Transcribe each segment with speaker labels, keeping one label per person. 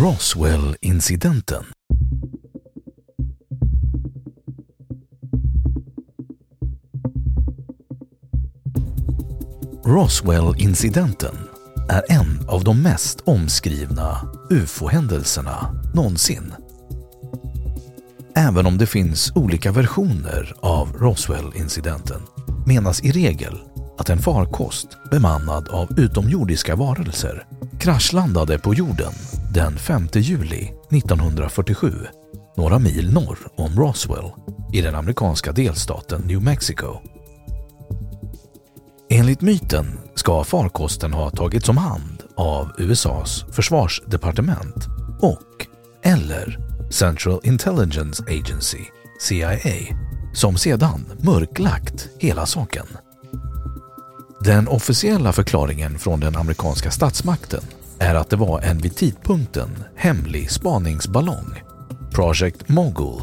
Speaker 1: Roswell-incidenten. Roswell-incidenten är en av de mest omskrivna ufo-händelserna någonsin. Även om det finns olika versioner av Roswell-incidenten menas i regel att en farkost bemannad av utomjordiska varelser kraschlandade på jorden den 5 juli 1947 några mil norr om Roswell i den amerikanska delstaten New Mexico. Enligt myten ska farkosten ha tagits om hand av USAs försvarsdepartement och eller Central Intelligence Agency, CIA, som sedan mörklagt hela saken. Den officiella förklaringen från den amerikanska statsmakten är att det var en vid tidpunkten hemlig spaningsballong, Project Mogul,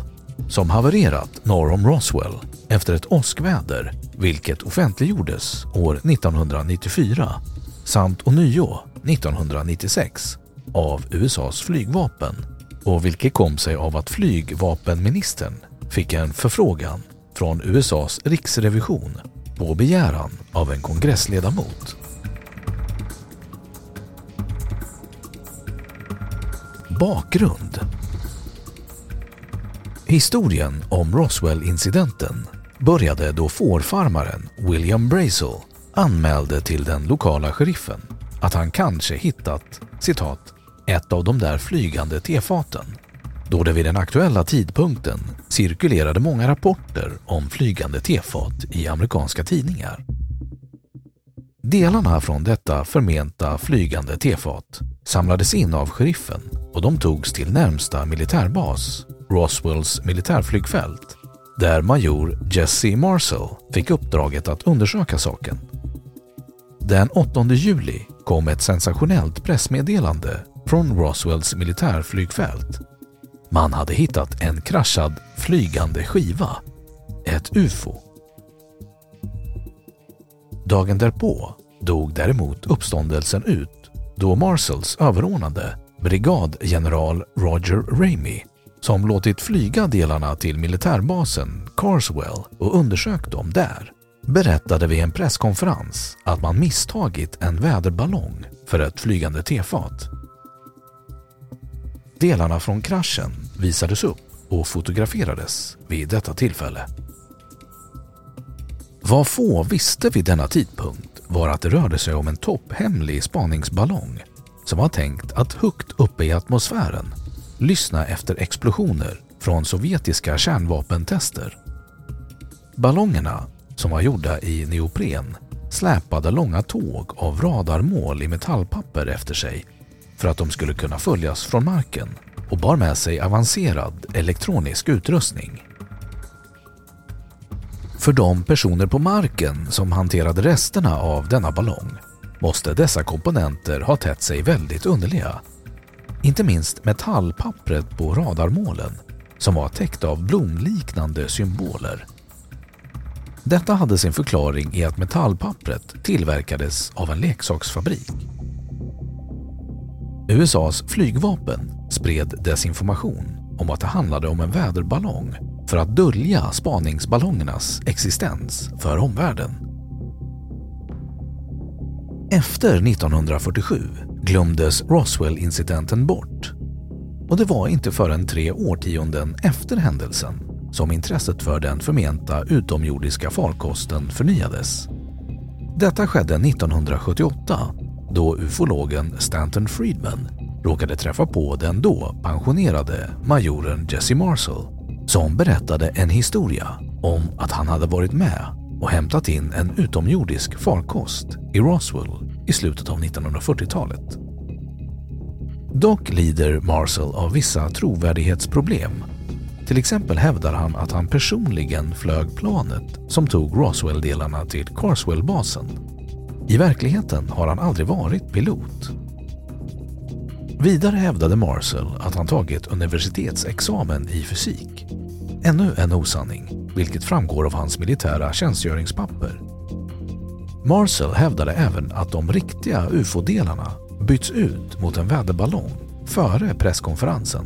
Speaker 1: som havererat norr om Roswell efter ett åskväder vilket offentliggjordes år 1994 samt ånyo 1996 av USAs flygvapen och vilket kom sig av att flygvapenministern fick en förfrågan från USAs riksrevision på begäran av en kongressledamot. Bakgrund Historien om Roswell-incidenten började då fårfarmaren William Brazel anmälde till den lokala sheriffen att han kanske hittat citat ett av de där flygande tefaten då det vid den aktuella tidpunkten cirkulerade många rapporter om flygande tefat i amerikanska tidningar. Delarna från detta förmenta flygande tefat samlades in av sheriffen och de togs till närmsta militärbas, Roswells militärflygfält, där major Jesse Marcel fick uppdraget att undersöka saken. Den 8 juli kom ett sensationellt pressmeddelande från Roswells militärflygfält. Man hade hittat en kraschad flygande skiva, ett UFO. Dagen därpå dog däremot uppståndelsen ut då Marcells överordnade brigadgeneral Roger Ramey som låtit flyga delarna till militärbasen Carswell och undersökt dem där berättade vid en presskonferens att man misstagit en väderballong för ett flygande tefat. Delarna från kraschen visades upp och fotograferades vid detta tillfälle. Vad få visste vid denna tidpunkt var att det rörde sig om en topphemlig spaningsballong som var tänkt att högt uppe i atmosfären lyssna efter explosioner från sovjetiska kärnvapentester. Ballongerna, som var gjorda i neopren, släpade långa tåg av radarmål i metallpapper efter sig för att de skulle kunna följas från marken och bar med sig avancerad elektronisk utrustning. För de personer på marken som hanterade resterna av denna ballong måste dessa komponenter ha tätt sig väldigt underliga. Inte minst metallpappret på radarmålen som var täckt av blomliknande symboler. Detta hade sin förklaring i att metallpappret tillverkades av en leksaksfabrik. USAs flygvapen spred desinformation om att det handlade om en väderballong för att dölja spaningsballongernas existens för omvärlden. Efter 1947 glömdes Roswell-incidenten bort och det var inte förrän tre årtionden efter händelsen som intresset för den förmenta utomjordiska farkosten förnyades. Detta skedde 1978 då ufologen Stanton Friedman råkade träffa på den då pensionerade majoren Jesse Marcel som berättade en historia om att han hade varit med och hämtat in en utomjordisk farkost i Roswell i slutet av 1940-talet. Dock lider Marcel av vissa trovärdighetsproblem. Till exempel hävdar han att han personligen flög planet som tog Roswell-delarna till Carswell-basen. I verkligheten har han aldrig varit pilot. Vidare hävdade Marcel att han tagit universitetsexamen i fysik. Ännu en osanning, vilket framgår av hans militära tjänstgöringspapper. Marcel hävdade även att de riktiga ufo-delarna bytts ut mot en väderballong före presskonferensen.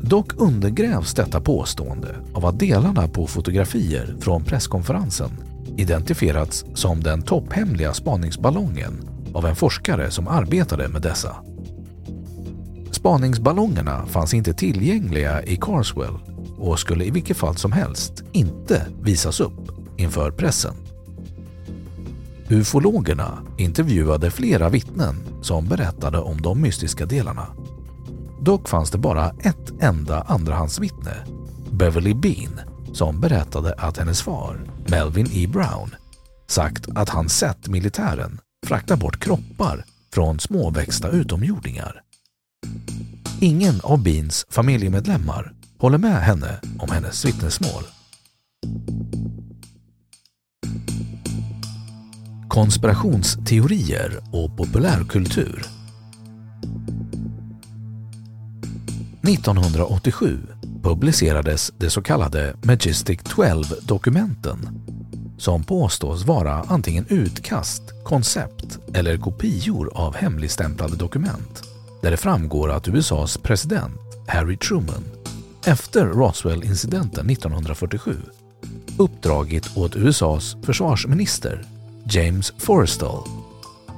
Speaker 1: Dock undergrävs detta påstående av att delarna på fotografier från presskonferensen identifierats som den topphemliga spaningsballongen av en forskare som arbetade med dessa. Spaningsballongerna fanns inte tillgängliga i Carswell och skulle i vilket fall som helst inte visas upp inför pressen. Ufologerna intervjuade flera vittnen som berättade om de mystiska delarna. Dock fanns det bara ett enda andrahandsvittne, Beverly Bean, som berättade att hennes far, Melvin E. Brown, sagt att han sett militären frakta bort kroppar från småväxta utomjordingar. Ingen av Beans familjemedlemmar håller med henne om hennes vittnesmål. Konspirationsteorier och populärkultur 1987 publicerades de så kallade Majestic 12-dokumenten som påstås vara antingen utkast, koncept eller kopior av hemligstämplade dokument där det framgår att USAs president Harry Truman efter Roswell-incidenten 1947 uppdragit åt USAs försvarsminister James Forrestal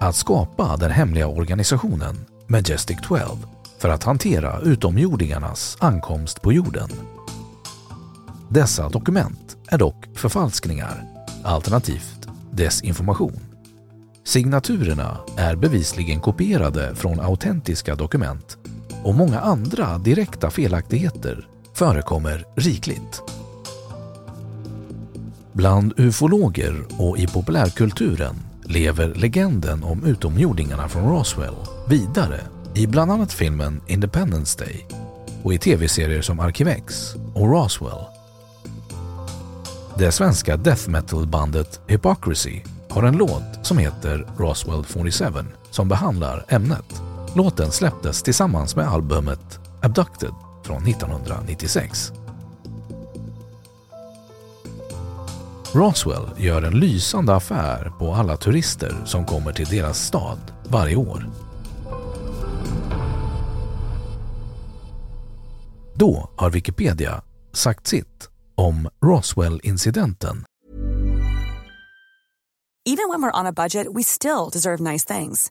Speaker 1: att skapa den hemliga organisationen Majestic 12 för att hantera utomjordingarnas ankomst på jorden. Dessa dokument är dock förfalskningar, alternativt desinformation. Signaturerna är bevisligen kopierade från autentiska dokument och många andra direkta felaktigheter förekommer rikligt. Bland ufologer och i populärkulturen lever legenden om utomjordingarna från Roswell vidare i bland annat filmen Independence Day och i tv-serier som Arkivex och Roswell. Det svenska death metal-bandet Hypocrisy har en låt som heter Roswell 47 som behandlar ämnet. Låten släpptes tillsammans med albumet Abducted från 1996. Roswell gör en lysande affär på alla turister som kommer till deras stad varje år. Då har Wikipedia sagt sitt om Roswell-incidenten.
Speaker 2: Even when we're on a budget we still deserve nice things.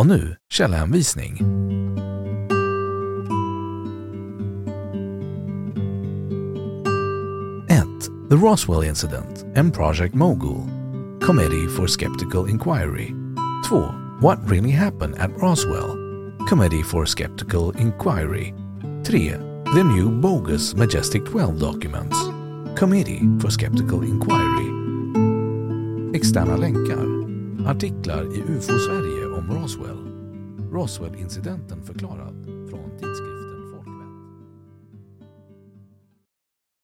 Speaker 1: Och nu källhänvisning. 1. The Roswell Incident and Project Mogul Committee for Skeptical Inquiry 2. What Really Happened at Roswell Committee for Skeptical Inquiry 3. The New Bogus Majestic 12 Documents Committee for Skeptical Inquiry Externa länkar Artiklar i UFO Sverige Roswell. Roswell-incidenten förklarad